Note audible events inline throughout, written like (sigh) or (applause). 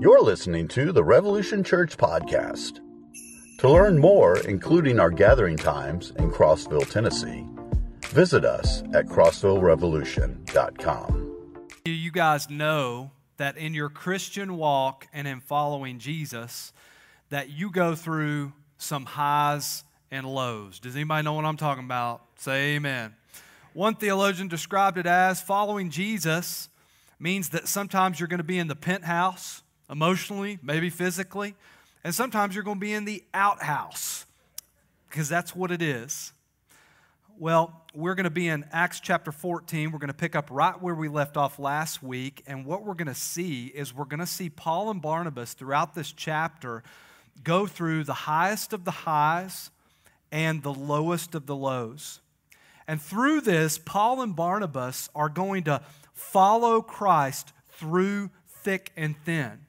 You're listening to the Revolution Church Podcast. To learn more, including our gathering times in Crossville, Tennessee, visit us at crossvillerevolution.com. You guys know that in your Christian walk and in following Jesus, that you go through some highs and lows. Does anybody know what I'm talking about? Say amen. One theologian described it as following Jesus means that sometimes you're going to be in the penthouse emotionally, maybe physically, and sometimes you're going to be in the outhouse because that's what it is. Well, we're going to be in Acts chapter 14. We're going to pick up right where we left off last week. And what we're going to see is we're going to see Paul and Barnabas throughout this chapter go through the highest of the highs and the lowest of the lows. And through this, Paul and Barnabas are going to follow Christ through thick and thin.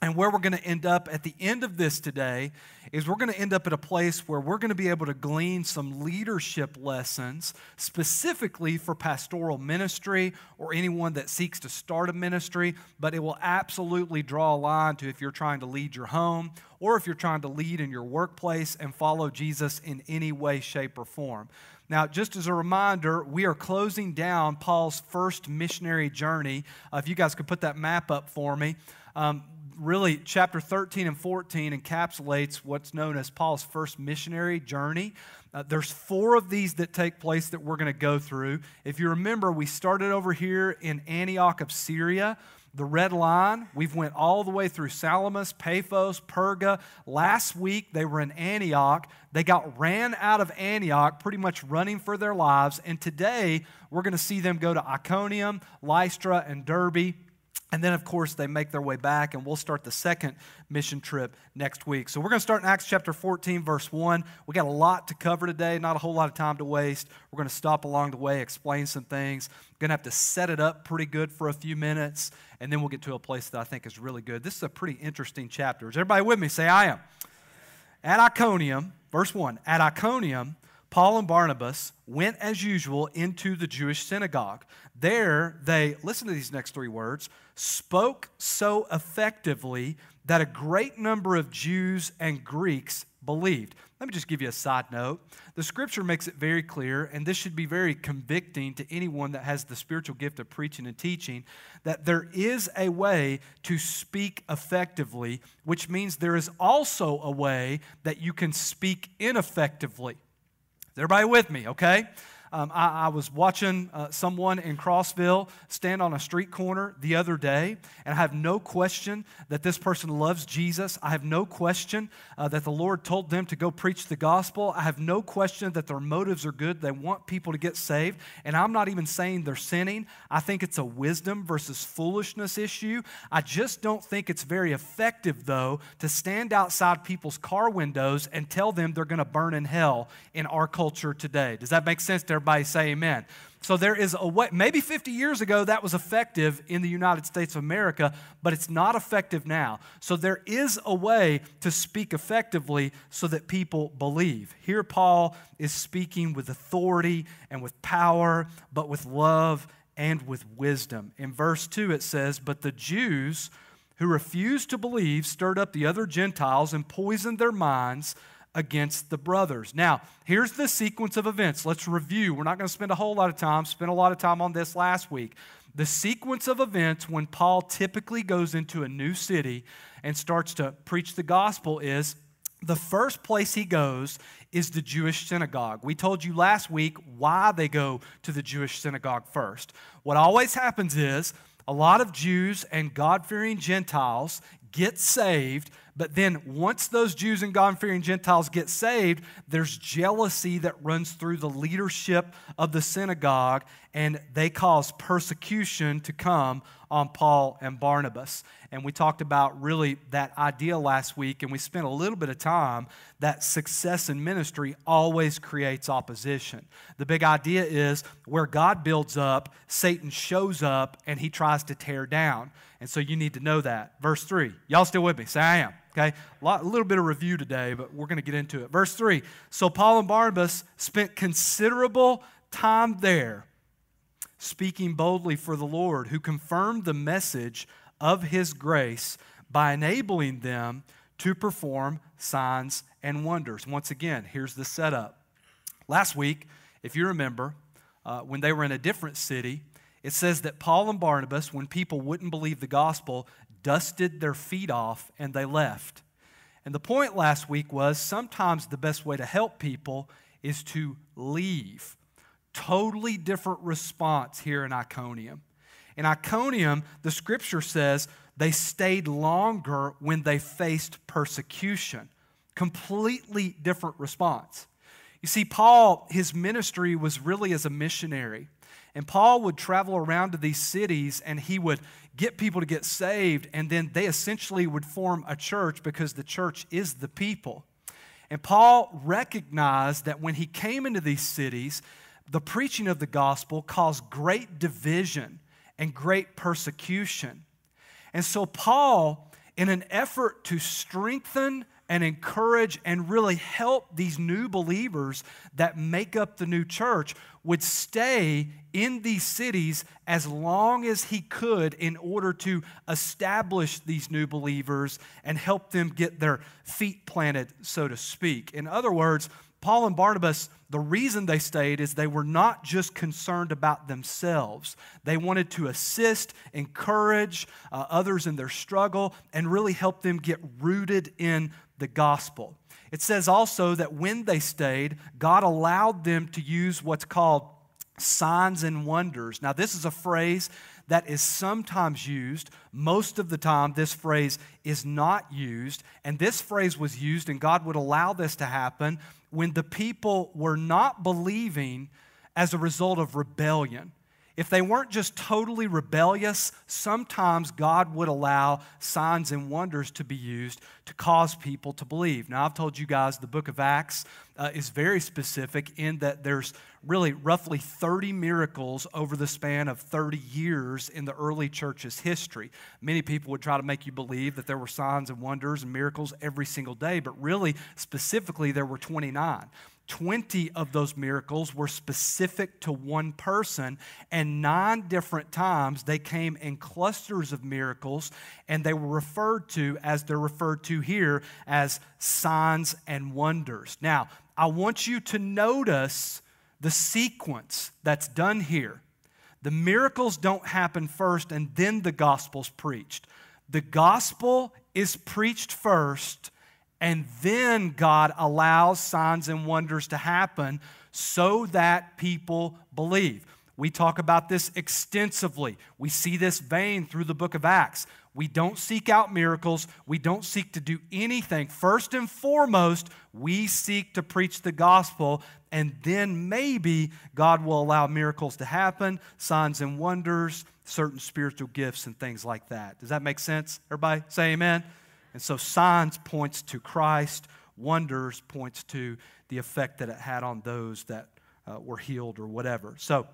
And where we're going to end up at the end of this today is we're going to end up at a place where we're going to be able to glean some leadership lessons specifically for pastoral ministry or anyone that seeks to start a ministry, but it will absolutely draw a line to if you're trying to lead your home or if you're trying to lead in your workplace and follow Jesus in any way, shape, or form. Now, just as a reminder, we are closing down Paul's first missionary journey. Uh, if you guys could put that map up for me. Um, really, chapter 13 and 14 encapsulates what's known as Paul's first missionary journey. Uh, there's four of these that take place that we're going to go through. If you remember, we started over here in Antioch of Syria. The red line we've went all the way through salamis paphos perga. Last week they were in antioch. They got ran out of antioch pretty much running for their lives. And today we're going to see them go to iconium lystra and derbe and then, of course, they make their way back, and we'll start the second mission trip next week. So, we're going to start in Acts chapter 14, verse 1. We got a lot to cover today, not a whole lot of time to waste. We're going to stop along the way, explain some things. Going to have to set it up pretty good for a few minutes, and then we'll get to a place that I think is really good. This is a pretty interesting chapter. Is everybody with me? Say, I am. At Iconium, verse 1, at Iconium, Paul and Barnabas went as usual into the Jewish synagogue. There, they, listen to these next three words, spoke so effectively that a great number of Jews and Greeks believed. Let me just give you a side note. The scripture makes it very clear, and this should be very convicting to anyone that has the spiritual gift of preaching and teaching, that there is a way to speak effectively, which means there is also a way that you can speak ineffectively. Everybody with me, okay? Um, I, I, was watching uh, someone in Crossville stand on a street corner the other day, and I have no question that this person loves Jesus. I have no question uh, that the Lord told them to go preach the gospel. I have no question that their motives are good. They want people to get saved. And I'm not even saying they're sinning. I think it's a wisdom versus foolishness issue. I just don't think it's very effective, though, to stand outside people's car windows and tell them they're going to burn in hell in our culture today. Does that make sense to Everybody say amen. So there is a way, maybe 50 years ago that was effective in the United States of America, but it's not effective now. So there is a way to speak effectively so that people believe. Here, Paul is speaking with authority and with power, but with love and with wisdom. In verse 2, it says, But the Jews who refused to believe stirred up the other Gentiles and poisoned their minds against the brothers. Now, here's the sequence of events. Let's review. We're not going to spend a whole lot of time, spent a lot of time on this last week. The sequence of events when Paul typically goes into a new city and starts to preach the gospel is the first place he goes is the Jewish synagogue. We told you last week why they go to the Jewish synagogue first. What always happens is a lot of Jews and God fearing Gentiles get saved but then once those Jews and God fearing Gentiles get saved, there's jealousy that runs through the leadership of the synagogue, and they cause persecution to come on Paul and Barnabas. And we talked about really that idea last week, and we spent a little bit of time that success in ministry always creates opposition. The big idea is where God builds up, Satan shows up and he tries to tear down. And so you need to know that. Verse 3. Y'all still with me? Say, I am. Okay? A, little bit of review today, but we're going to get into it. Verse 3 So Paul and Barnabas spent considerable time there, speaking boldly for the Lord, who confirmed the message of his grace by enabling them to perform signs and wonders. Once again, here's the setup. Last week, if you remember, uh, when they were in a different city, it says that Paul and Barnabas, when people wouldn't believe the gospel, dusted their feet off and they left. And the point last week was sometimes the best way to help people is to leave. Totally different response here in Iconium. In Iconium, the scripture says they stayed longer when they faced persecution. Completely different response. You see, Paul, his ministry was really as a missionary. And Paul would travel around to these cities and he would get people to get saved, and then they essentially would form a church because the church is the people. And Paul recognized that when he came into these cities, the preaching of the gospel caused great division and great persecution. And so, Paul, in an effort to strengthen and encourage and really help these new believers that make up the new church, would stay in these cities as long as he could in order to establish these new believers and help them get their feet planted, so to speak. In other words, Paul and Barnabas, the reason they stayed is they were not just concerned about themselves. They wanted to assist, encourage uh, others in their struggle, and really help them get rooted in the gospel. It says also that when they stayed, God allowed them to use what's called signs and wonders. Now, this is a phrase that is sometimes used. Most of the time, this phrase is not used. And this phrase was used, and God would allow this to happen when the people were not believing as a result of rebellion. If they weren't just totally rebellious, sometimes God would allow signs and wonders to be used to cause people to believe. Now, I've told you guys the book of Acts uh, is very specific in that there's really roughly 30 miracles over the span of 30 years in the early church's history. Many people would try to make you believe that there were signs and wonders and miracles every single day, but really, specifically, there were 29. 20 of those miracles were specific to one person, and nine different times they came in clusters of miracles, and they were referred to as they're referred to here as signs and wonders. Now, I want you to notice the sequence that's done here. The miracles don't happen first, and then the gospel's preached. The gospel is preached first and then God allows signs and wonders to happen so that people believe. We talk about this extensively. We see this vein through the book of Acts. We don't seek out miracles. We don't seek to do anything. First and foremost, we seek to preach the gospel, and then maybe God will allow miracles to happen, signs and wonders, certain spiritual gifts, and things like that. Does that make sense? Everybody say amen. And so signs points to Christ, wonders points to the effect that it had on those that uh, were healed or whatever. So,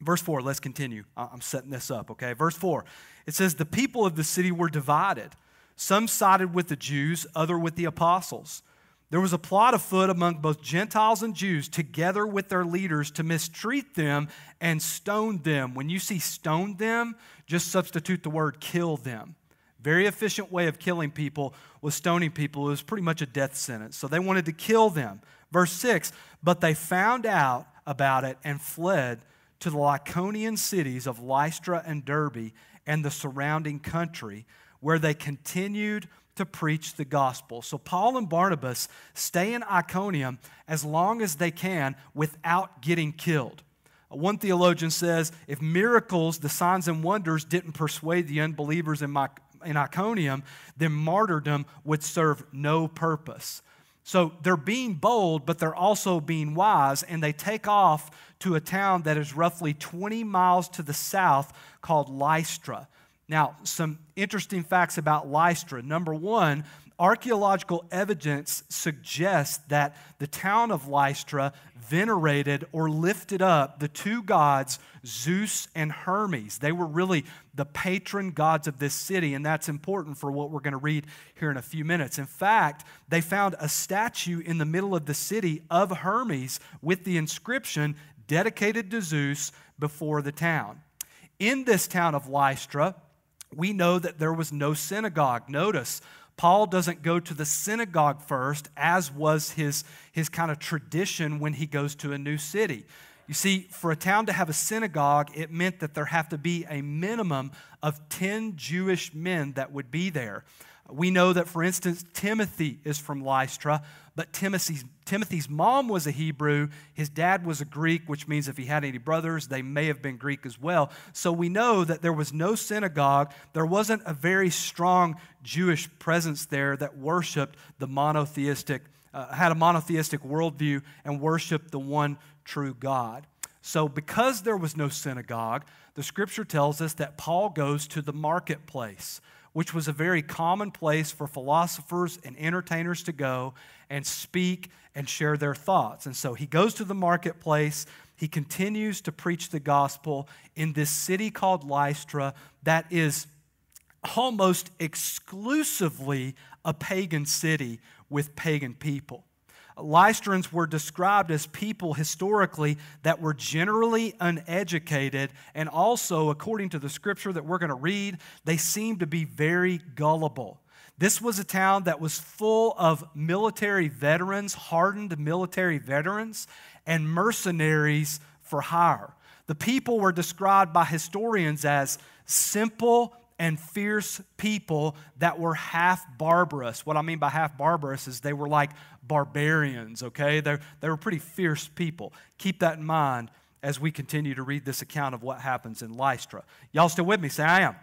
verse 4, let's continue. I'm setting this up, okay? Verse 4, it says, The people of the city were divided. Some sided with the Jews, other with the apostles. There was a plot afoot among both Gentiles and Jews, together with their leaders, to mistreat them and stone them. When you see stone them, just substitute the word kill them. Very efficient way of killing people was stoning people. It was pretty much a death sentence. So they wanted to kill them. Verse 6 But they found out about it and fled to the Lycaonian cities of Lystra and Derbe and the surrounding country, where they continued to preach the gospel. So Paul and Barnabas stay in Iconium as long as they can without getting killed. One theologian says if miracles, the signs and wonders, didn't persuade the unbelievers in my, in Iconium, then martyrdom would serve no purpose. So they're being bold, but they're also being wise, and they take off to a town that is roughly 20 miles to the south called Lystra. Now, some interesting facts about Lystra. Number one, archaeological evidence suggests that the town of Lystra venerated or lifted up the two gods, Zeus and Hermes. They were really the patron gods of this city, and that's important for what we're going to read here in a few minutes. In fact, they found a statue in the middle of the city of Hermes with the inscription dedicated to Zeus before the town. In this town of Lystra, we know that there was no synagogue. Notice, Paul doesn't go to the synagogue first, as was his, his kind of tradition when he goes to a new city. You see, for a town to have a synagogue, it meant that there have to be a minimum of 10 Jewish men that would be there. We know that, for instance, Timothy is from Lystra, but Timothy's, Timothy's mom was a Hebrew. His dad was a Greek, which means if he had any brothers, they may have been Greek as well. So we know that there was no synagogue. There wasn't a very strong Jewish presence there that worshiped the monotheistic, uh, had a monotheistic worldview and worshiped the one true God. So, because there was no synagogue, the scripture tells us that Paul goes to the marketplace which was a very common place for philosophers and entertainers to go and speak and share their thoughts. And so he goes to the marketplace. He continues to preach the gospel in this city called Lystra that is almost exclusively a pagan city with pagan people. Lystrans were described as people historically that were generally uneducated, and also, according to the scripture that we're going to read, they seemed to be very gullible. This was a town that was full of military veterans, hardened military veterans, and mercenaries for hire. The people were described by historians as simple and fierce people that were half barbarous. What I mean by half barbarous is they were like barbarians, okay? They're, they were pretty fierce people. Keep that in mind as we continue to read this account of what happens in Lystra. Y'all still with me? Say, I am.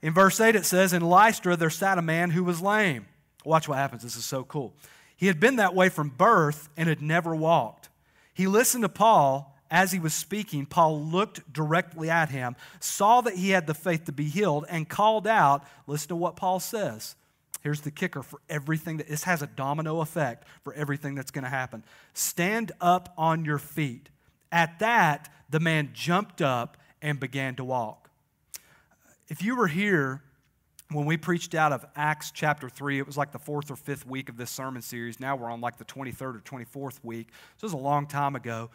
In verse 8, it says, In Lystra there sat a man who was lame. Watch what happens. This is so cool. He had been that way from birth and had never walked. He listened to Paul as he was speaking, Paul looked directly at him, saw that he had the faith to be healed, and called out. Listen to what Paul says. Here's the kicker for everything that this has a domino effect for everything that's going to happen. Stand up on your feet. At that, the man jumped up and began to walk. If you were here when we preached out of Acts chapter 3, it was like the fourth or fifth week of this sermon series. Now we're on like the 23rd or 24th week. So it was a long time ago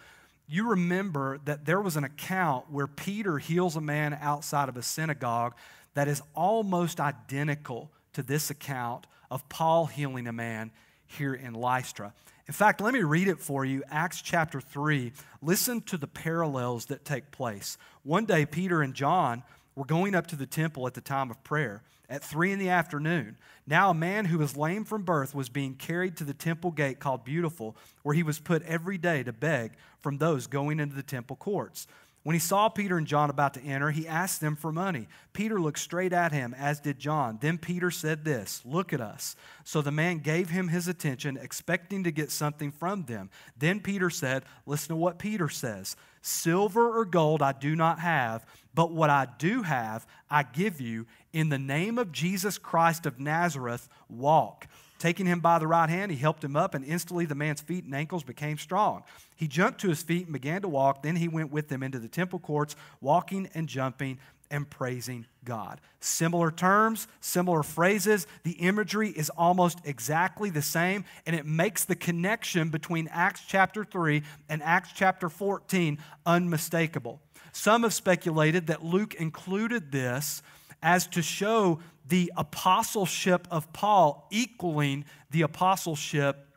you remember that there was an account where Peter heals a man outside of a synagogue that is almost identical to this account of Paul healing a man here in Lystra. In fact, let me read it for you Acts chapter 3. Listen to the parallels that take place. One day, Peter and John were going up to the temple at the time of prayer at three in the afternoon. Now, a man who was lame from birth was being carried to the temple gate called Beautiful, where he was put every day to beg from those going into the temple courts. When he saw Peter and John about to enter, he asked them for money. Peter looked straight at him, as did John. Then Peter said this Look at us. So the man gave him his attention, expecting to get something from them. Then Peter said, Listen to what Peter says Silver or gold I do not have, but what I do have, I give you. In the name of Jesus Christ of Nazareth, walk. Taking him by the right hand, he helped him up, and instantly the man's feet and ankles became strong. He jumped to his feet and began to walk. Then he went with them into the temple courts, walking and jumping and praising God. Similar terms, similar phrases. The imagery is almost exactly the same, and it makes the connection between Acts chapter 3 and Acts chapter 14 unmistakable. Some have speculated that Luke included this as to show the apostleship of Paul equaling the apostleship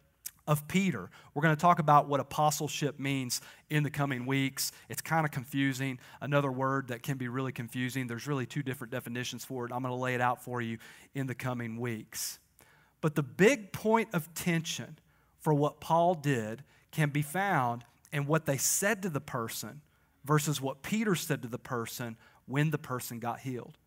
of Peter. We're going to talk about what apostleship means in the coming weeks. It's kind of confusing. Another word that can be really confusing. There's really two different definitions for it. I'm going to lay it out for you in the coming weeks. But the big point of tension for what Paul did can be found in what they said to the person versus what Peter said to the person when the person got healed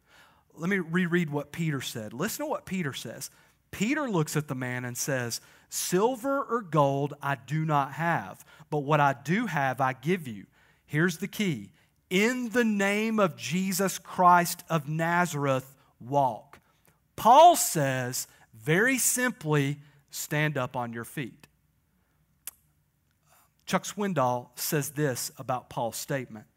let me reread what Peter said. Listen to what Peter says. Peter looks at the man and says, Silver or gold I do not have, but what I do have I give you. Here's the key In the name of Jesus Christ of Nazareth, walk. Paul says, very simply, stand up on your feet. Chuck Swindoll says this about Paul's statement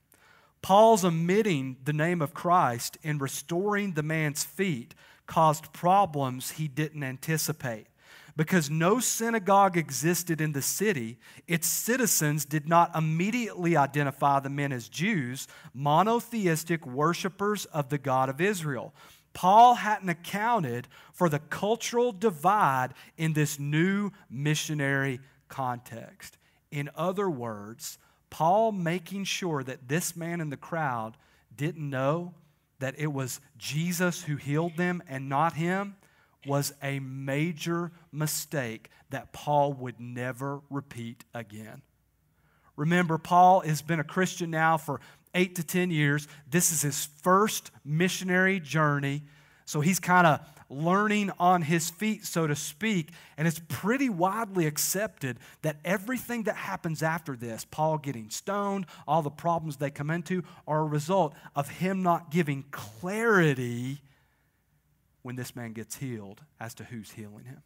Paul's omitting the name of Christ and restoring the man's feet caused problems he didn't anticipate. Because no synagogue existed in the city, its citizens did not immediately identify the men as Jews, monotheistic worshippers of the God of Israel. Paul hadn't accounted for the cultural divide in this new missionary context. In other words, Paul making sure that this man in the crowd didn't know that it was Jesus who healed them and not him was a major mistake that Paul would never repeat again. Remember, Paul has been a Christian now for eight to 10 years. This is his first missionary journey. So he's kind of learning on his feet, so to speak. And it's pretty widely accepted that everything that happens after this, Paul getting stoned, all the problems they come into, are a result of him not giving clarity when this man gets healed as to who's healing him.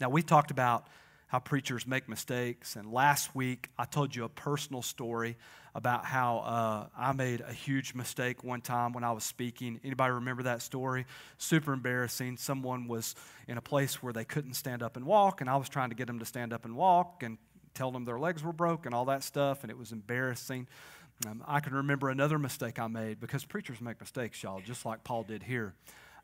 Now, we talked about how preachers make mistakes, and last week I told you a personal story about how uh, I made a huge mistake one time when I was speaking. Anybody remember that story? Super embarrassing. Someone was in a place where they couldn't stand up and walk, and I was trying to get them to stand up and walk and tell them their legs were broke and all that stuff, and it was embarrassing. Um, I can remember another mistake I made because preachers make mistakes, y'all, just like Paul did here.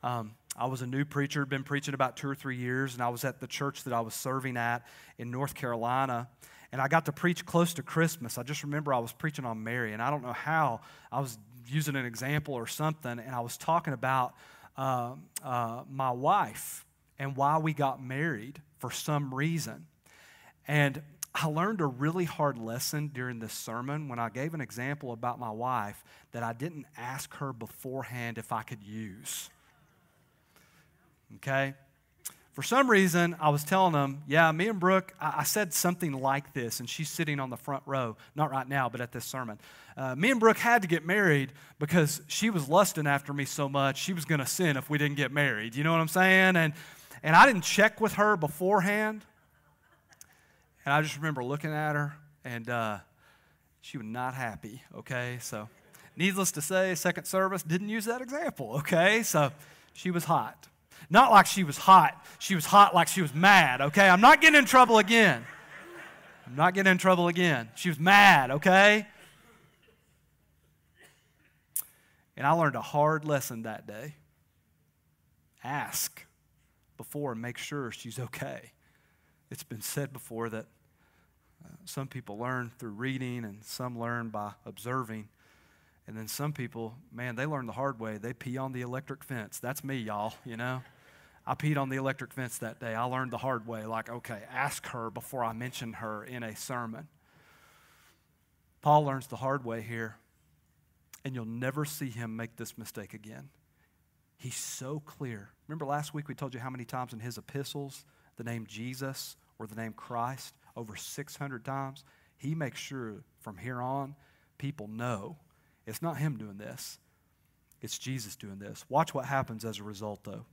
Um, I was a new preacher, been preaching about two or three years, and I was at the church that I was serving at in North Carolina and I got to preach close to Christmas. I just remember I was preaching on Mary, and I don't know how I was using an example or something, and I was talking about uh, uh, my wife and why we got married for some reason. And I learned a really hard lesson during this sermon when I gave an example about my wife that I didn't ask her beforehand if I could use. Okay? For some reason, I was telling them, yeah, me and Brooke, I, I, said something like this, and she's sitting on the front row, not right now, but at this sermon. Uh, me and Brooke had to get married because she was lusting after me so much, she was going to sin if we didn't get married. You know what I'm saying? And, and I didn't check with her beforehand. And I just remember looking at her, and uh, she was not happy, okay? So, needless to say, second service didn't use that example, okay? So, she was hot. Not like she was hot. She was hot like she was mad, okay? I'm not getting in trouble again. I'm not getting in trouble again. She was mad, okay? And I learned a hard lesson that day. Ask before and make sure she's okay. It's been said before that uh, some people learn through reading and some learn by observing. And then some people, man, they learn the hard way. They pee on the electric fence. That's me, y'all, you know? I peed on the electric fence that day. I learned the hard way like, okay, ask her before I mention her in a sermon. Paul learns the hard way here, and you'll never see him make this mistake again. He's so clear. Remember last week we told you how many times in his epistles the name Jesus or the name Christ? Over 600 times. He makes sure from here on people know it's not him doing this, it's Jesus doing this. Watch what happens as a result, though.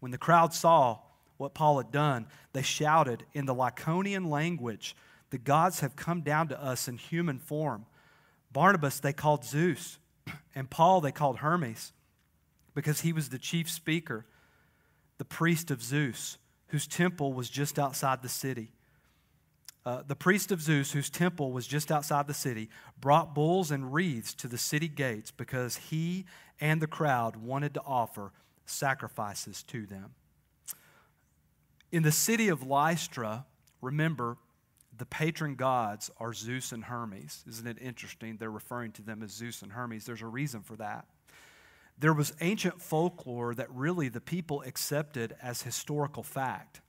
When the crowd saw what Paul had done, they shouted in the Lycaonian language, The gods have come down to us in human form. Barnabas they called Zeus, (clears throat) and Paul they called Hermes, because he was the chief speaker, the priest of Zeus, whose temple was just outside the city. Uh, the priest of Zeus, whose temple was just outside the city, brought bulls and wreaths to the city gates because he and the crowd wanted to offer sacrifices to them. In the city of Lystra, remember, the patron gods are Zeus and Hermes. Isn't it interesting? They're referring to them as Zeus and Hermes. There's a reason for that. There was ancient folklore that really the people accepted as historical fact.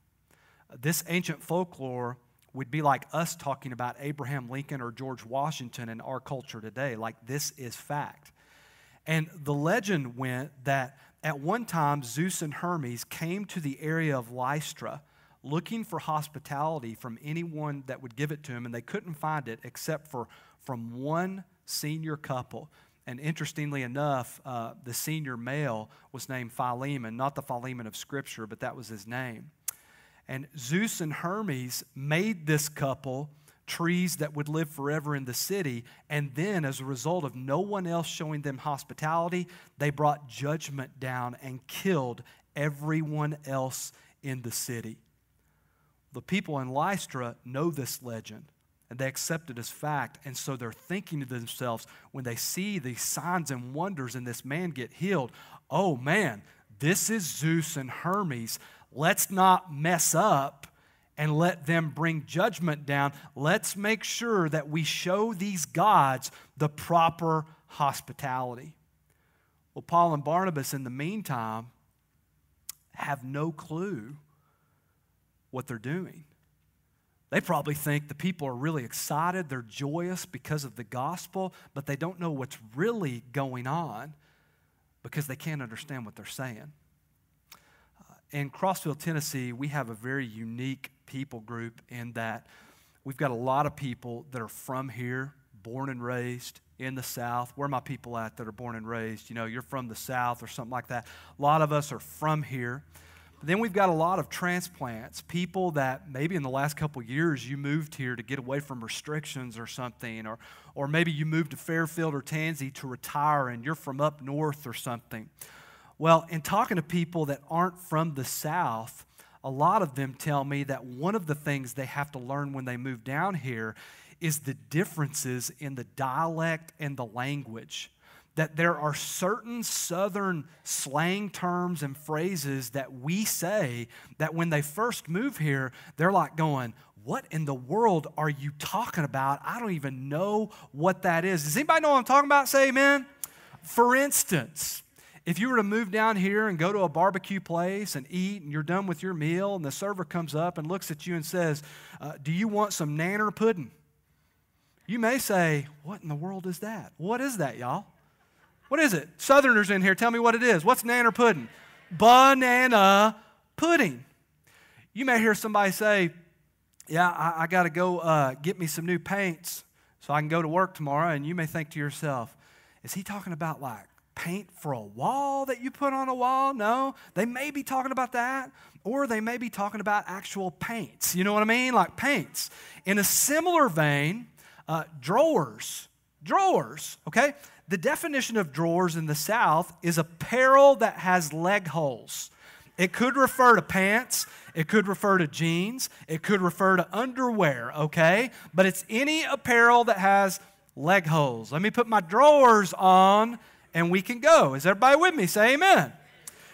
This ancient folklore would be like us talking about Abraham Lincoln or George Washington in our culture today. Like, this is fact. And the legend went that at one time, Zeus and Hermes came to the area of Lystra looking for hospitality from anyone that would give it to them, and they couldn't find it except for from one senior couple. And interestingly enough, uh, the senior male was named Philemon, not the Philemon of Scripture, but that was his name. And Zeus and Hermes made this couple trees that would live forever in the city. And then, as a result of no one else showing them hospitality, they brought judgment down and killed everyone else in the city. The people in Lystra know this legend and they accept it as fact. And so they're thinking to themselves when they see these signs and wonders and this man get healed, oh man, this is Zeus and Hermes. Let's not mess up and let them bring judgment down. Let's make sure that we show these gods the proper hospitality. Well, Paul and Barnabas, in the meantime, have no clue what they're doing. They probably think the people are really excited, they're joyous because of the gospel, but they don't know what's really going on because they can't understand what they're saying. In Crossville, Tennessee, we have a very unique people group in that we've got a lot of people that are from here, born and raised in the South. Where are my people at that are born and raised? You know, you're from the South or something like that. A lot of us are from here. But then we've got a lot of transplants, people that maybe in the last couple years you moved here to get away from restrictions or something, or, or maybe you moved to Fairfield or Tansi to retire and you're from up north or something. Well, in talking to people that aren't from the South, a lot of them tell me that one of the things they have to learn when they move down here is the differences in the dialect and the language that there are certain southern slang terms and phrases that we say that when they first move here, they're like going, What in the world are you talking about? I don't even know what that is. Does anybody know what I'm talking about? Say amen. For instance, if you were to move down here and go to a barbecue place and eat and you're done with your meal and the server comes up and looks at you and says, uh, Do you want some nanner pudding? You may say, What in the world is that? What is that, y'all? What is it? Southerners in here, tell me what it is. What's nanner pudding? Banana pudding. You may hear somebody say, Yeah, I, I got to go uh, get me some new paints so I can go to work tomorrow. And you may think to yourself, Is he talking about like paint for a wall that you put on a wall? No, they may be talking about that, or they may be talking about actual paints. You know what I mean? Like paints. In a similar vein, uh, drawers. Drawers, okay? The definition of drawers in the South is apparel that has leg holes. It could refer to pants, it could refer to jeans, it could refer to underwear, okay? But it's any apparel that has leg holes. Let me put my drawers on and we can go. Is everybody with me? Say amen.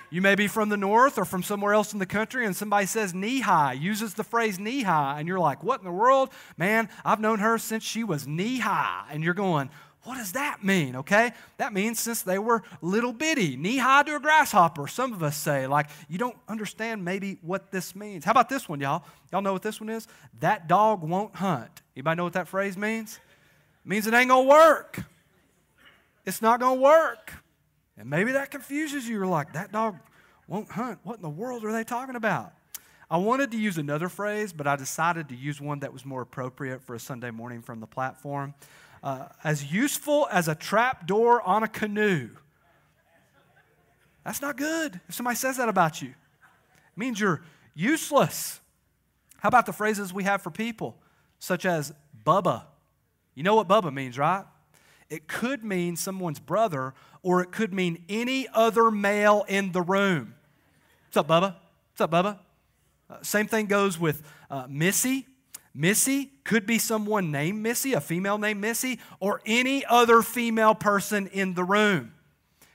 You may be from the north or from somewhere else in the country, and somebody says knee high, uses the phrase knee high, and you're like, What in the world? Man, I've known her since she was knee high. And you're going, what does that mean? Okay? That means since they were little bitty, knee high to a grasshopper, some of us say. Like, you don't understand maybe what this means. How about this one, y'all? Y'all know what this one is? That dog won't hunt. Anybody know what that phrase means? It means it ain't gonna work. It's not gonna work. And maybe that confuses you. You're like, that dog won't hunt. What in the world are they talking about? I wanted to use another phrase, but I decided to use one that was more appropriate for a Sunday morning from the platform uh, as useful as a trap door on a canoe. That's not good if somebody says that about you. It means you're useless. How about the phrases we have for people, such as Bubba? You know what Bubba means, right? It could mean someone's brother, or it could mean any other male in the room. What's up, Bubba? What's up, Bubba? Uh, same thing goes with uh, Missy Missy could be someone named Missy, a female named Missy, or any other female person in the room.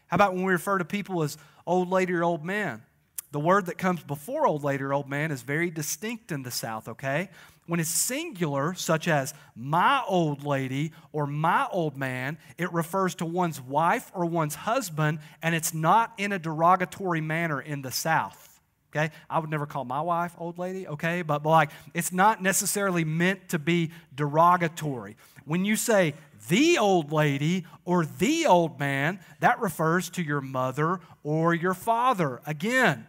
How about when we refer to people as old lady or old man? The word that comes before old lady or old man is very distinct in the South, okay? When it's singular, such as my old lady or my old man, it refers to one's wife or one's husband, and it's not in a derogatory manner in the South okay? I would never call my wife old lady, okay? But, but like, it's not necessarily meant to be derogatory. When you say the old lady or the old man, that refers to your mother or your father. Again,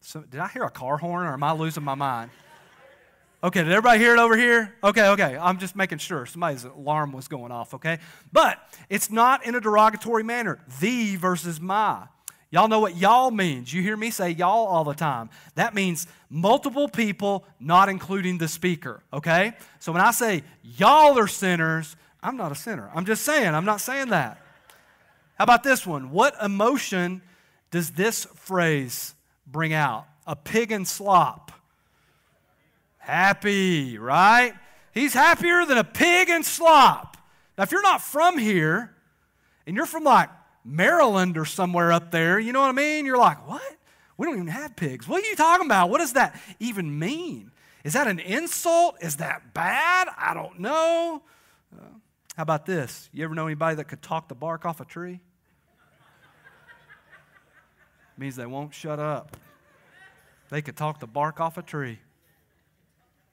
so did I hear a car horn or am I losing my mind? Okay, did everybody hear it over here? Okay, okay. I'm just making sure somebody's alarm was going off, okay? But it's not in a derogatory manner. The versus my. Y'all know what y'all means. You hear me say y'all all the time. That means multiple people, not including the speaker, okay? So when I say y'all are sinners, I'm not a sinner. I'm just saying, I'm not saying that. How about this one? What emotion does this phrase bring out? A pig and slop. Happy, right? He's happier than a pig in slop. Now, if you're not from here and you're from like Maryland or somewhere up there, you know what I mean? You're like, what? We don't even have pigs. What are you talking about? What does that even mean? Is that an insult? Is that bad? I don't know. Uh, how about this? You ever know anybody that could talk the bark off a tree? (laughs) means they won't shut up. They could talk the bark off a tree.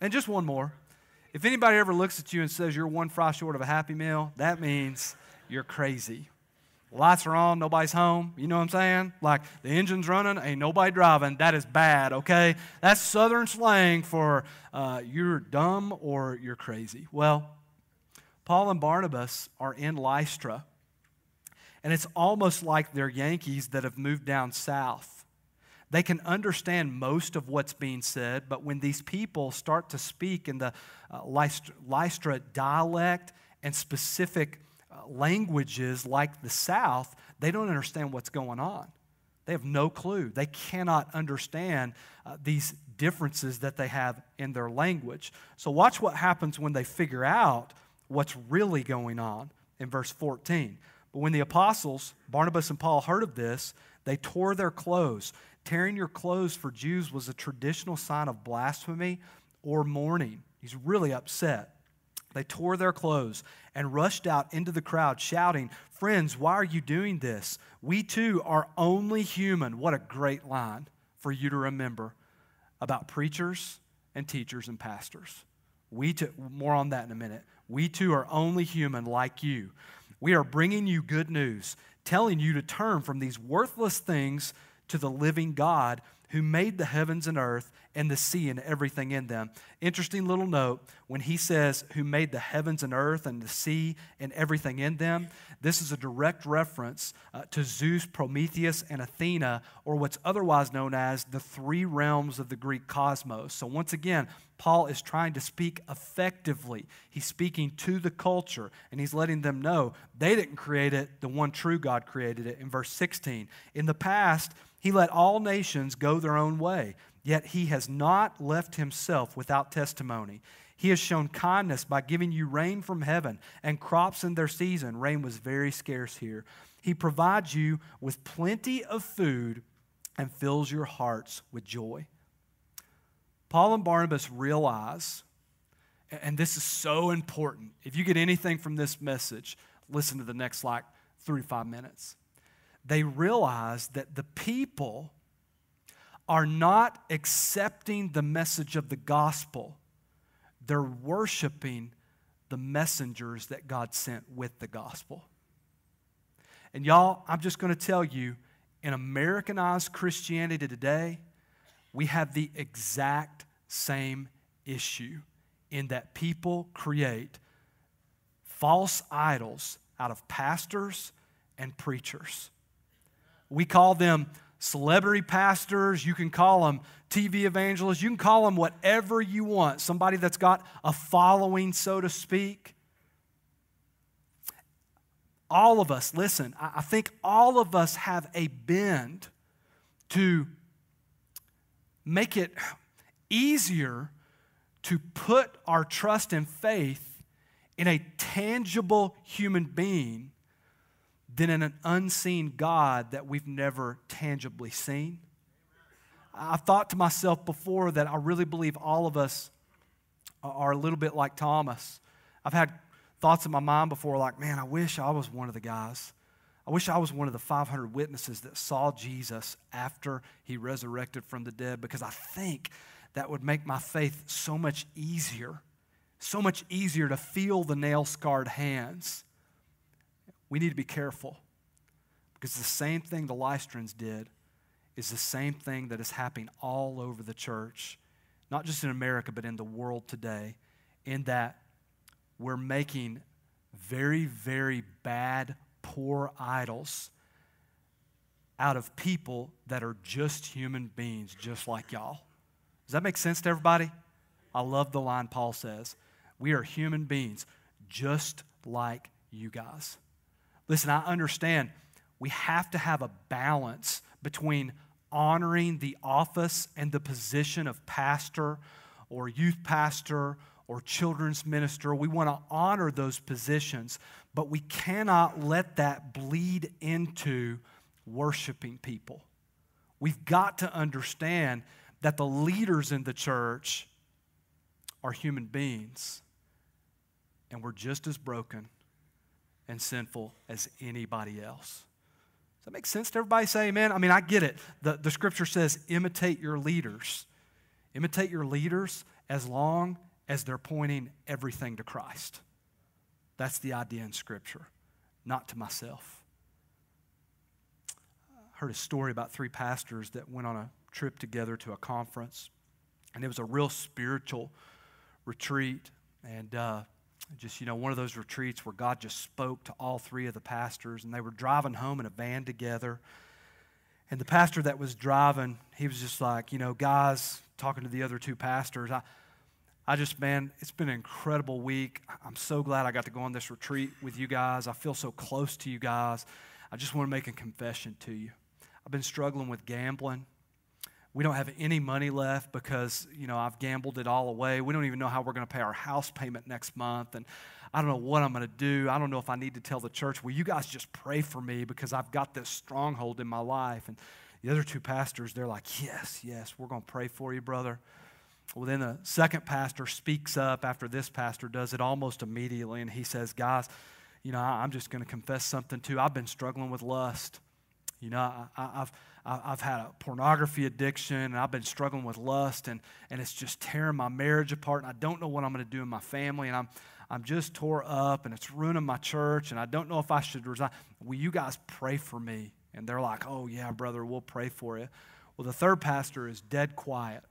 And just one more. If anybody ever looks at you and says you're one fry short of a happy meal, that means you're crazy. Lights are on, nobody's home. You know what I'm saying? Like the engine's running, ain't nobody driving. That is bad, okay? That's southern slang for uh, you're dumb or you're crazy. Well, Paul and Barnabas are in Lystra, and it's almost like they're Yankees that have moved down south. They can understand most of what's being said, but when these people start to speak in the uh, Lystra, dialect and specific uh, languages like the South, they don't understand what's going on. They have no clue. They cannot understand uh, these differences that they have in their language. So, watch what happens when they figure out what's really going on in verse 14. But when the apostles, Barnabas and Paul, heard of this, they tore their clothes. Tearing your clothes for Jews was a traditional sign of blasphemy or mourning. He's really upset. They tore their clothes and rushed out into the crowd, shouting, Friends, why are you doing this? We too are only human. What a great line for you to remember about preachers and teachers and pastors. We too, more on that in a minute. We too are only human like you. We are bringing you good news, telling you to turn from these worthless things to the living God who made the heavens and earth and the sea and everything in them. Interesting little note when he says, who made the heavens and earth and the sea and everything in them, this is a direct reference uh, to Zeus, Prometheus, and Athena, or what's otherwise known as the three realms of the Greek cosmos. So, once again, Paul is trying to speak effectively. He's speaking to the culture and he's letting them know they didn't create it, the one true God created it. In verse 16, in the past, he let all nations go their own way, yet he has not left himself without testimony. He has shown kindness by giving you rain from heaven and crops in their season. Rain was very scarce here. He provides you with plenty of food and fills your hearts with joy. Paul and Barnabas realize, and this is so important. If you get anything from this message, listen to the next like three to five minutes they realize that the people are not accepting the message of the gospel, they're worshiping the messengers that God sent with the gospel. And y'all, I'm just going to tell you in Americanized Christianity today, we have the exact same issue in that people create false idols out of pastors and preachers. We call them celebrity pastors. You can call them TV evangelists. You can call them whatever you want. Somebody that's got a following, so to speak. All of us, listen, I think all of us have a bend to make it easier to put our trust and faith in a tangible human being than in an unseen God that we've never tangibly seen. I've thought to myself before that I really believe all of us are a little bit like Thomas. I've had thoughts in my mind before like, man, I wish I was one of the guys. I wish I was one of the 500 witnesses that saw Jesus after he resurrected from the dead because I think that would make my faith so much easier, so much easier to feel the nail scarred hands we need to be careful because the same thing the Lystrans did is the same thing that is happening all over the church, not just in America, but in the world today, in that we're making very, very bad, poor idols out of people that are just human beings, just like y'all. Does that make sense to everybody? I love the line Paul says. We are human beings, just like you guys. Listen, I understand we have to have a balance between honoring the office and the position of pastor or youth pastor or children's minister. We want to honor those positions, but we cannot let that bleed into worshiping people. We've got to understand that the leaders in the church are human beings, and we're just as broken and sinful as anybody else. Does that make sense to everybody? Say amen. I mean, I get it. The, the scripture says, imitate your leaders. Imitate your leaders as long as they're pointing everything to Christ. That's the idea in scripture, not to myself. I heard a story about three pastors that went on a trip together to a conference, and it was a real spiritual retreat. And uh, just, you know, one of those retreats where God just spoke to all three of the pastors, and they were driving home in a van together. And the pastor that was driving, he was just like, you know, guys, talking to the other two pastors, I, I just, man, it's been an incredible week. I'm so glad I got to go on this retreat with you guys. I feel so close to you guys. I just want to make a confession to you. I've been struggling with gambling. We don't have any money left because, you know, I've gambled it all away. We don't even know how we're going to pay our house payment next month. And I don't know what I'm going to do. I don't know if I need to tell the church, will you guys just pray for me because I've got this stronghold in my life. And the other two pastors, they're like, yes, yes, we're going to pray for you, brother. Well, then the second pastor speaks up after this pastor does it almost immediately. And he says, guys, you know, I'm just going to confess something too. I've been struggling with lust. You know, I, have I've had a pornography addiction and I've been struggling with lust and, and it's just tearing my marriage apart and I don't know what I'm going to do in my family and I'm, I'm just tore up and it's ruining my church and I don't know if I should resign. Will you guys pray for me? And they're like, oh, yeah, brother, we'll pray for you. Well, the third pastor is dead quiet,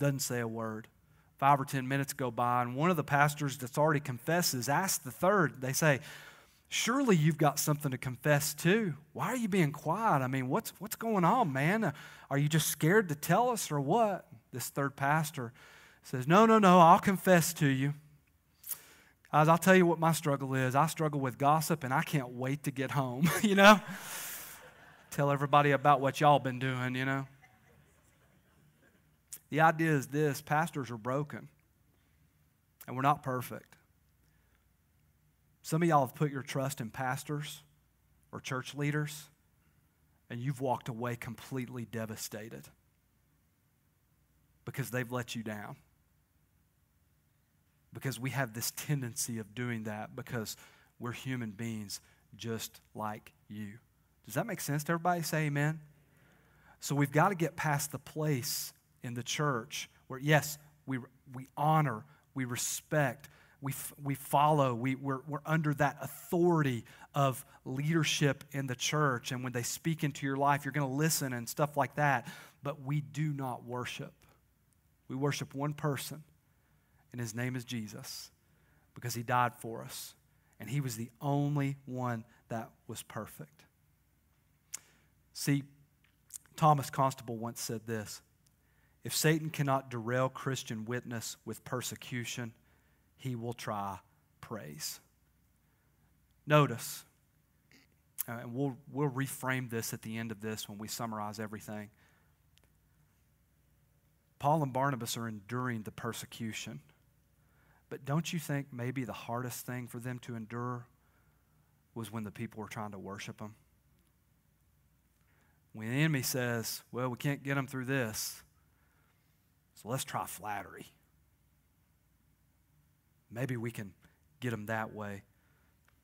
doesn't say a word. Five or 10 minutes go by, and one of the pastors that's already confesses asks the third, they say, Surely you've got something to confess too. Why are you being quiet? I mean, what's, what's going on, man? Uh, are you just scared to tell us or what? This third pastor says, No, no, no, I'll confess to you. Guys, I'll tell you what my struggle is. I struggle with gossip and I can't wait to get home, (laughs) you know? Tell everybody about what y'all been doing, you know? The idea is this pastors are broken and we're not perfect. Some of y'all have put your trust in pastors or church leaders, and you've walked away completely devastated because they've let you down. Because we have this tendency of doing that because we're human beings just like you. Does that make sense to everybody? Say amen. So we've got to get past the place in the church where, yes, we, we honor, we respect, we, we follow, we, we're, we're under that authority of leadership in the church. And when they speak into your life, you're going to listen and stuff like that. But we do not worship. We worship one person, and his name is Jesus because he died for us. And he was the only one that was perfect. See, Thomas Constable once said this If Satan cannot derail Christian witness with persecution, he will try praise. Notice, uh, and we'll, we'll reframe this at the end of this when we summarize everything. Paul and Barnabas are enduring the persecution. But don't you think maybe the hardest thing for them to endure was when the people were trying to worship them? When the enemy says, well, we can't get them through this, so let's try flattery. Maybe we can get them that way.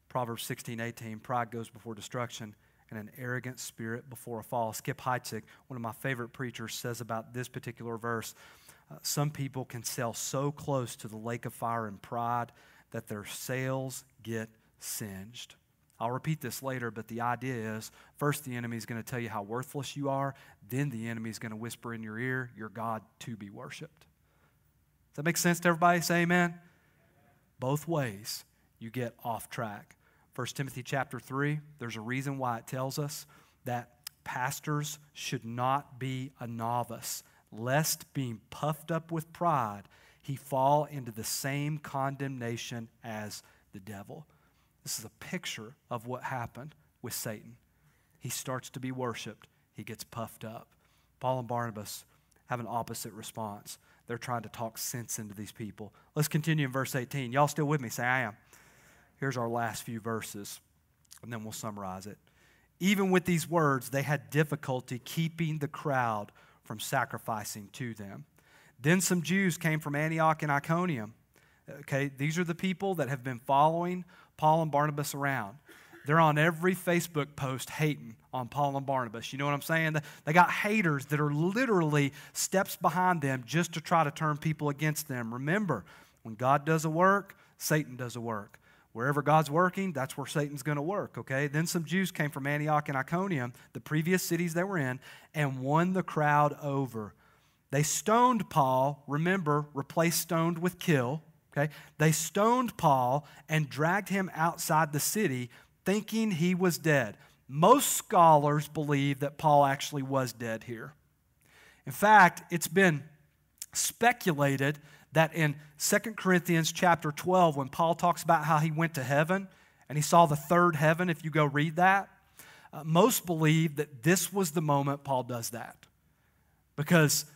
Proverbs 16, 18, pride goes before destruction and an arrogant spirit before a fall. Skip Heitzig, one of my favorite preachers, says about this particular verse uh, some people can sail so close to the lake of fire in pride that their sails get singed. I'll repeat this later, but the idea is first the enemy is going to tell you how worthless you are, then the enemy is going to whisper in your ear, your God to be worshiped. Does that make sense to everybody? Say amen both ways, you get off track. 1 Timothy chapter 3, there's a reason why it tells us that pastors should not be a novice, lest being puffed up with pride, he fall into the same condemnation as the devil. This is a picture of what happened with Satan. He starts to be worshiped, he gets puffed up. Paul and Barnabas have an opposite response. They're trying to talk sense into these people. Let's continue in verse 18. Y'all still with me? Say, I am. Here's our last few verses, and then we'll summarize it. Even with these words, they had difficulty keeping the crowd from sacrificing to them. Then some Jews came from Antioch and Iconium. Okay, these are the people that have been following Paul and Barnabas around. They're on every Facebook post hating on Paul and Barnabas. You know what I'm saying? They got haters that are literally steps behind them just to try to turn people against them. Remember, when God does a work, Satan does a work. Wherever God's working, that's where Satan's going to work, okay? Then some Jews came from Antioch and Iconium, the previous cities they were in, and won the crowd over. They stoned Paul, remember, replace stoned with kill, okay? They stoned Paul and dragged him outside the city thinking he was dead. Most scholars believe that Paul actually was dead here. In fact, it's been speculated that in 2 Corinthians chapter 12, when Paul talks about how he went to heaven and he saw the third heaven, if you go read that, uh, most believe that this was the moment Paul does that. Because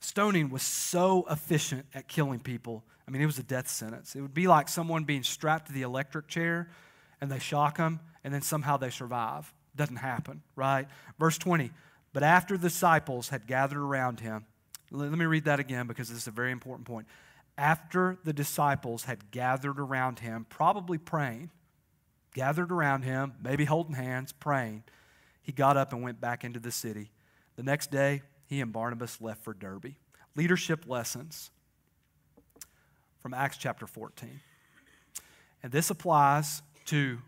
stoning was so efficient at killing people. I mean, it was a death sentence. It would be like someone being strapped to the electric chair and they shock them and then somehow they survive. Doesn't happen, right? Verse 20. But after the disciples had gathered around him, let me read that again because this is a very important point. After the disciples had gathered around him, probably praying, gathered around him, maybe holding hands, praying, he got up and went back into the city. The next day, he and Barnabas left for Derbe. Leadership lessons from Acts chapter 14. And this applies to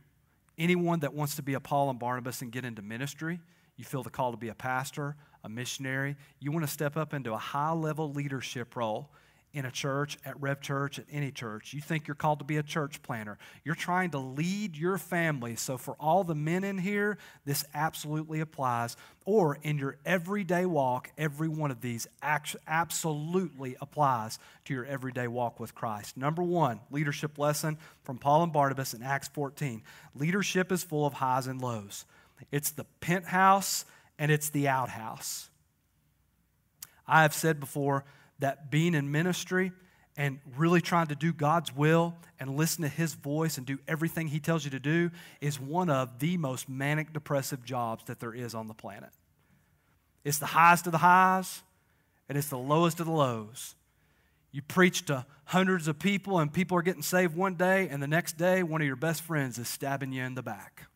anyone that wants to be a Paul and Barnabas and get into ministry. You feel the call to be a pastor, a missionary. You want to step up into a high level leadership role in a church, at Rev Church, at any church. You think you're called to be a church planter. You're trying to lead your family. So, for all the men in here, this absolutely applies. Or in your everyday walk, every one of these absolutely applies to your everyday walk with Christ. Number one, leadership lesson from Paul and Barnabas in Acts 14 leadership is full of highs and lows, it's the penthouse and it's the outhouse. I have said before, that being in ministry and really trying to do God's will and listen to His voice and do everything He tells you to do is one of the most manic depressive jobs that there is on the planet. It's the highest of the highs and it's the lowest of the lows. You preach to hundreds of people and people are getting saved one day, and the next day, one of your best friends is stabbing you in the back.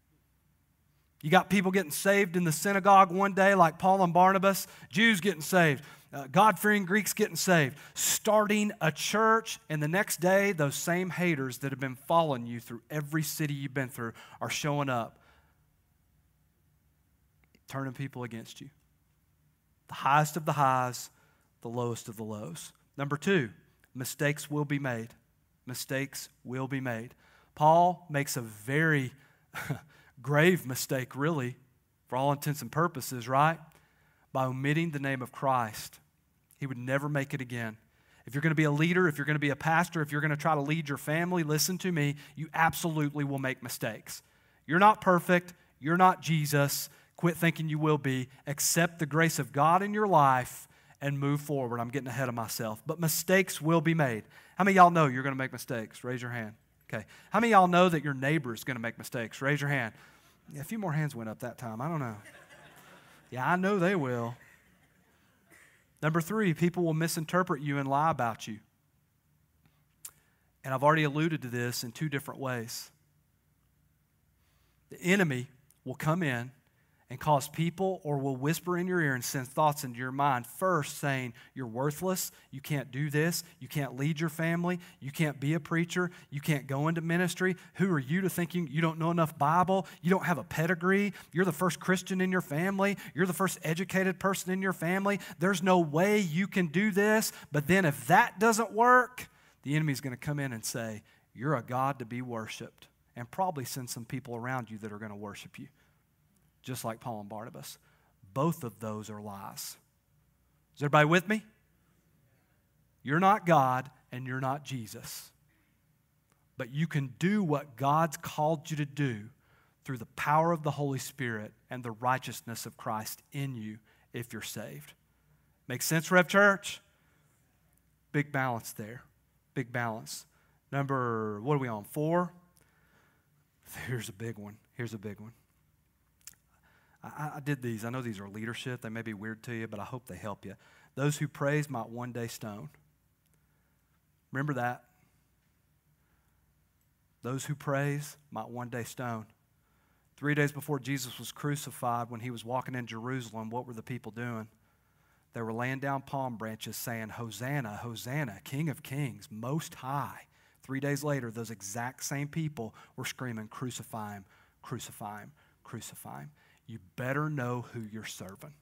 You got people getting saved in the synagogue one day, like Paul and Barnabas, Jews getting saved uh, God fearing Greeks getting saved, starting a church, and the next day, those same haters that have been following you through every city you've been through are showing up, turning people against you. The highest of the highs, the lowest of the lows. Number two, mistakes will be made. Mistakes will be made. Paul makes a very (laughs) grave mistake, really, for all intents and purposes, right? by omitting the name of Christ. He would never make it again. If you're going to be a leader, if you're going to be a pastor, if you're going to try to lead your family, listen to me, you absolutely will make mistakes. You're not perfect. You're not Jesus. Quit thinking you will be. Accept the grace of God in your life and move forward. I'm getting ahead of myself. But mistakes will be made. How many y'all know you're going to make mistakes? Raise your hand. Okay. How many y'all know that your neighbor is going to make mistakes? Raise your hand. Yeah, a few more hands went up that time. I don't know. Yeah, I know they will. Number three, people will misinterpret you and lie about you. And I've already alluded to this in two different ways. The enemy will come in and cause people or will whisper in your ear and send thoughts into your mind first saying you're worthless. You can't do this. You can't lead your family. You can't be a preacher. You can't go into ministry. Who are you to think you, you don't know enough bible? You don't have a pedigree. You're the first christian in your family. You're the first educated person in your family. There's no way you can do this. But then if that doesn't work the enemy's going to come in and say you're a god to be worshiped and probably send some people around you that are going to worship you just like Paul and Barnabas. Both of those are lies. Is everybody with me? You're not God and you're not Jesus. But you can do what God's called you to do through the power of the Holy Spirit and the righteousness of Christ in you if you're saved. Make sense, Rev Church? Big balance there. Big balance. Number, what are we on? Four? (laughs) Here's a big one. Here's a big one. I, I did these. I know these are leadership. They may be weird to you, but I hope they help you. Those who praise might one day stone. Remember that. Those who praise might one day stone. Three days before Jesus was crucified, when he was walking in Jerusalem, what were the people doing? They were laying down palm branches saying, Hosanna, Hosanna, King of Kings, Most High. Three days later, those exact same people were screaming, Crucify him, crucify him, crucify him. You better know who you're serving.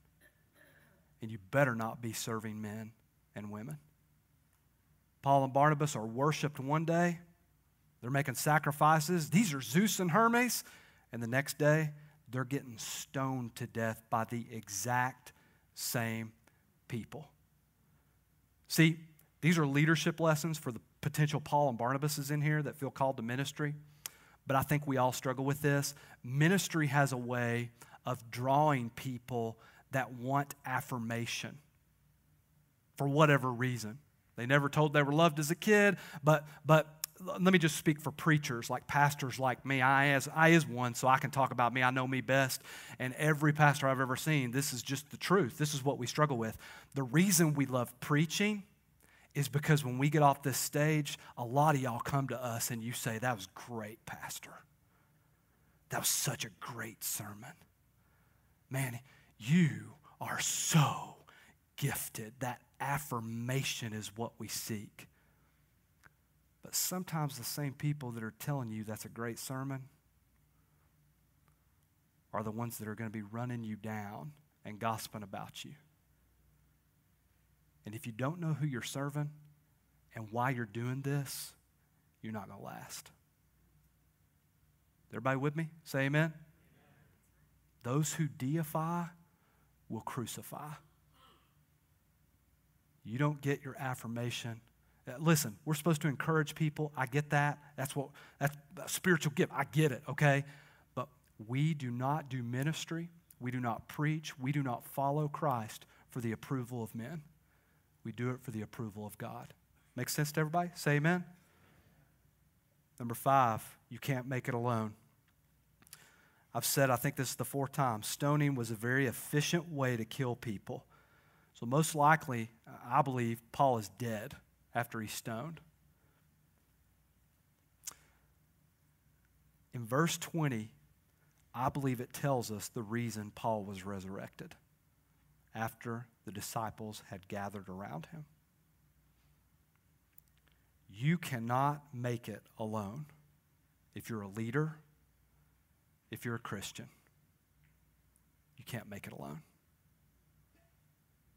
And you better not be serving men and women. Paul and Barnabas are worshiped one day. They're making sacrifices. These are Zeus and Hermes. And the next day, they're getting stoned to death by the exact same people. See, these are leadership lessons for the potential Paul and Barnabas is in here that feel called to ministry. But I think we all struggle with this. Ministry has a way of drawing people that want affirmation for whatever reason. They never told they were loved as a kid, but, but let me just speak for preachers like pastors like me. I as I is one, so I can talk about me. I know me best. And every pastor I've ever seen, this is just the truth. This is what we struggle with. The reason we love preaching is because when we get off this stage, a lot of y'all come to us and you say, That was great, Pastor. That was such a great sermon. Man, you are so gifted. That affirmation is what we seek. But sometimes the same people that are telling you that's a great sermon are the ones that are going to be running you down and gossiping about you. And if you don't know who you're serving and why you're doing this, you're not going to last. Everybody with me? Say amen. Those who deify will crucify. You don't get your affirmation. Uh, listen, we're supposed to encourage people. I get that. That's what that's a spiritual gift. I get it, okay? But we do not do ministry. We do not preach. We do not follow Christ for the approval of men. We do it for the approval of God. Make sense to everybody? Say amen. Number five, you can't make it alone. I've said, I think this is the fourth time, stoning was a very efficient way to kill people. So, most likely, I believe Paul is dead after he's stoned. In verse 20, I believe it tells us the reason Paul was resurrected after the disciples had gathered around him. You cannot make it alone if you're a leader, if you're a Christian. You can't make it alone.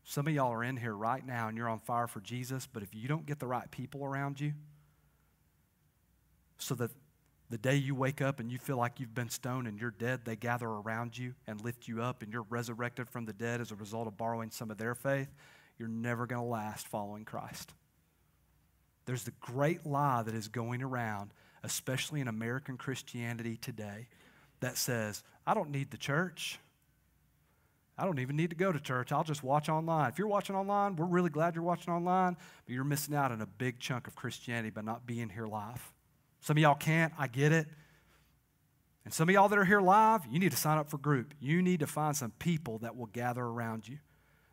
Some of y'all are in here right now and you're on fire for Jesus, but if you don't get the right people around you, so that the day you wake up and you feel like you've been stoned and you're dead, they gather around you and lift you up and you're resurrected from the dead as a result of borrowing some of their faith, you're never going to last following Christ. There's the great lie that is going around, especially in American Christianity today, that says, I don't need the church. I don't even need to go to church. I'll just watch online. If you're watching online, we're really glad you're watching online, but you're missing out on a big chunk of Christianity by not being here live. Some of y'all can't. I get it. And some of y'all that are here live, you need to sign up for group. You need to find some people that will gather around you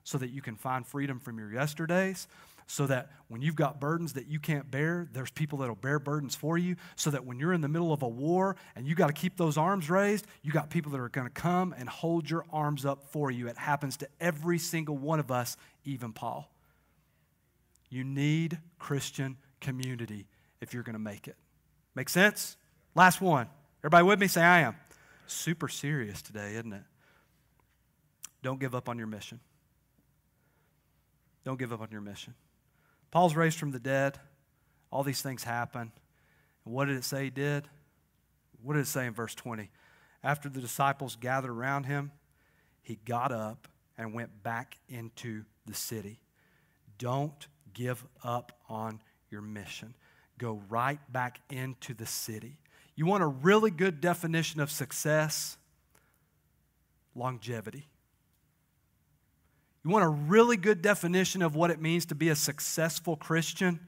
so that you can find freedom from your yesterdays, so that when you've got burdens that you can't bear, there's people that'll bear burdens for you, so that when you're in the middle of a war and you got to keep those arms raised, you got people that are going to come and hold your arms up for you. It happens to every single one of us, even Paul. You need Christian community if you're going to make it. Make sense? Last one. Everybody with me? Say, I am. Super serious today, isn't it? Don't give up on your mission. Don't give up on your mission. Paul's raised from the dead. All these things happen. And what did it say he did? What did it say in verse 20? After the disciples gathered around him, he got up and went back into the city. Don't give up on your mission. Go right back into the city. You want a really good definition of success? Longevity. You want a really good definition of what it means to be a successful Christian?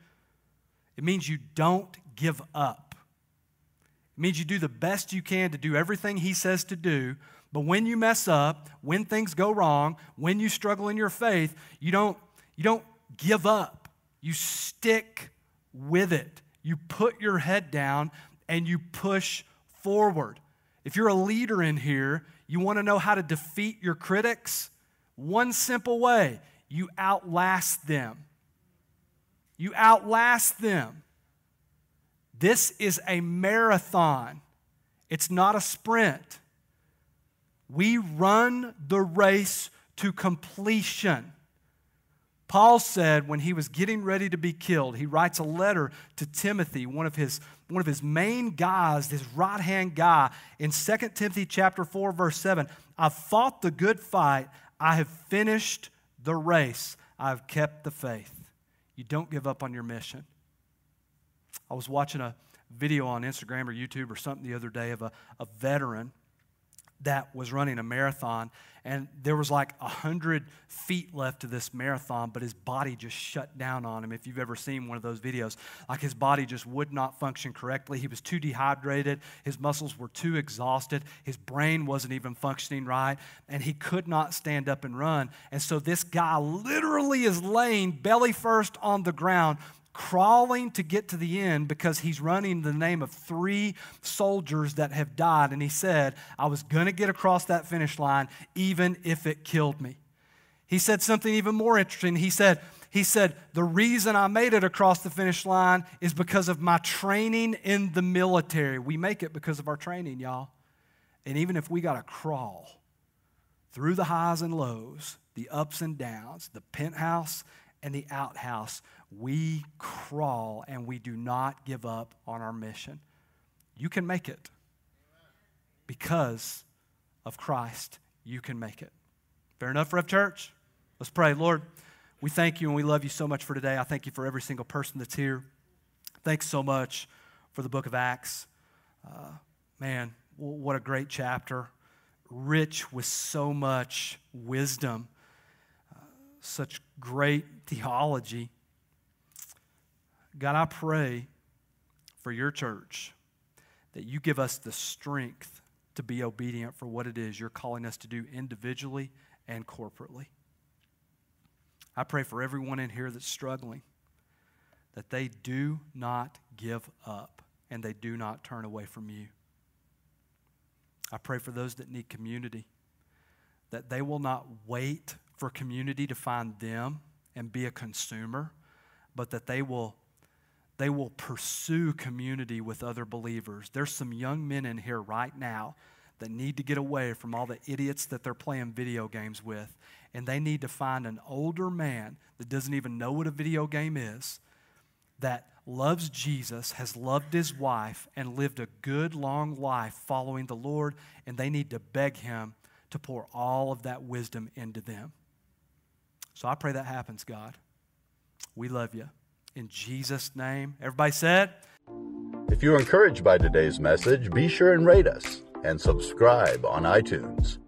It means you don't give up. It means you do the best you can to do everything He says to do, but when you mess up, when things go wrong, when you struggle in your faith, you don't, you don't give up. You stick with it. You put your head down and you push forward. If you're a leader in here, you want to know how to defeat your critics? One simple way you outlast them. You outlast them. This is a marathon, it's not a sprint. We run the race to completion. Paul said when he was getting ready to be killed, he writes a letter to Timothy, one of his, one of his main guys, his right hand guy, in 2 Timothy chapter 4, verse 7. I've fought the good fight, I have finished the race, I've kept the faith. You don't give up on your mission. I was watching a video on Instagram or YouTube or something the other day of a, a veteran that was running a marathon and there was like a hundred feet left to this marathon but his body just shut down on him if you've ever seen one of those videos. Like his body just would not function correctly. He was too dehydrated. His muscles were too exhausted. His brain wasn't even functioning right and he could not stand up and run. And so this guy literally is laying belly first on the ground crawling to get to the end because he's running the name of three soldiers that have died. And he said, I was going to get across that finish line even if it killed me. He said something even more interesting. He said, he said, The reason I made it across the finish line is because of my training in the military. We make it because of our training, y'all. And even if we got to crawl through the highs and lows, the ups and downs, the penthouse and the outhouse, we crawl and we do not give up on our mission. You can make it. Because of Christ, you can make it. Fair enough, Rev Church? Let's pray. Lord, we thank you and we love you so much for today. I thank you for every single person that's here. Thanks so much for the book of Acts. Uh, man, what a great chapter. Rich with so much wisdom, uh, such great theology. God, I pray for your church that you give us the strength to be obedient for what it is you're calling us to do individually and corporately. I pray for everyone in here that's struggling that they do not give up and they do not turn away from you. I pray for those that need community that they will not wait for community to find them and be a consumer, but that they will they will pursue community with other believers. There's some young men in here right now that need to get away from all the idiots that they're playing video games with. And they need to find an older man that doesn't even know what a video game is, that loves Jesus, has loved his wife, and lived a good, long life following the Lord. And they need to beg him to pour all of that wisdom into them. So I pray that happens, God. We love you in Jesus' name. Everybody said, If you're encouraged by today's message, be sure and rate us and subscribe on iTunes.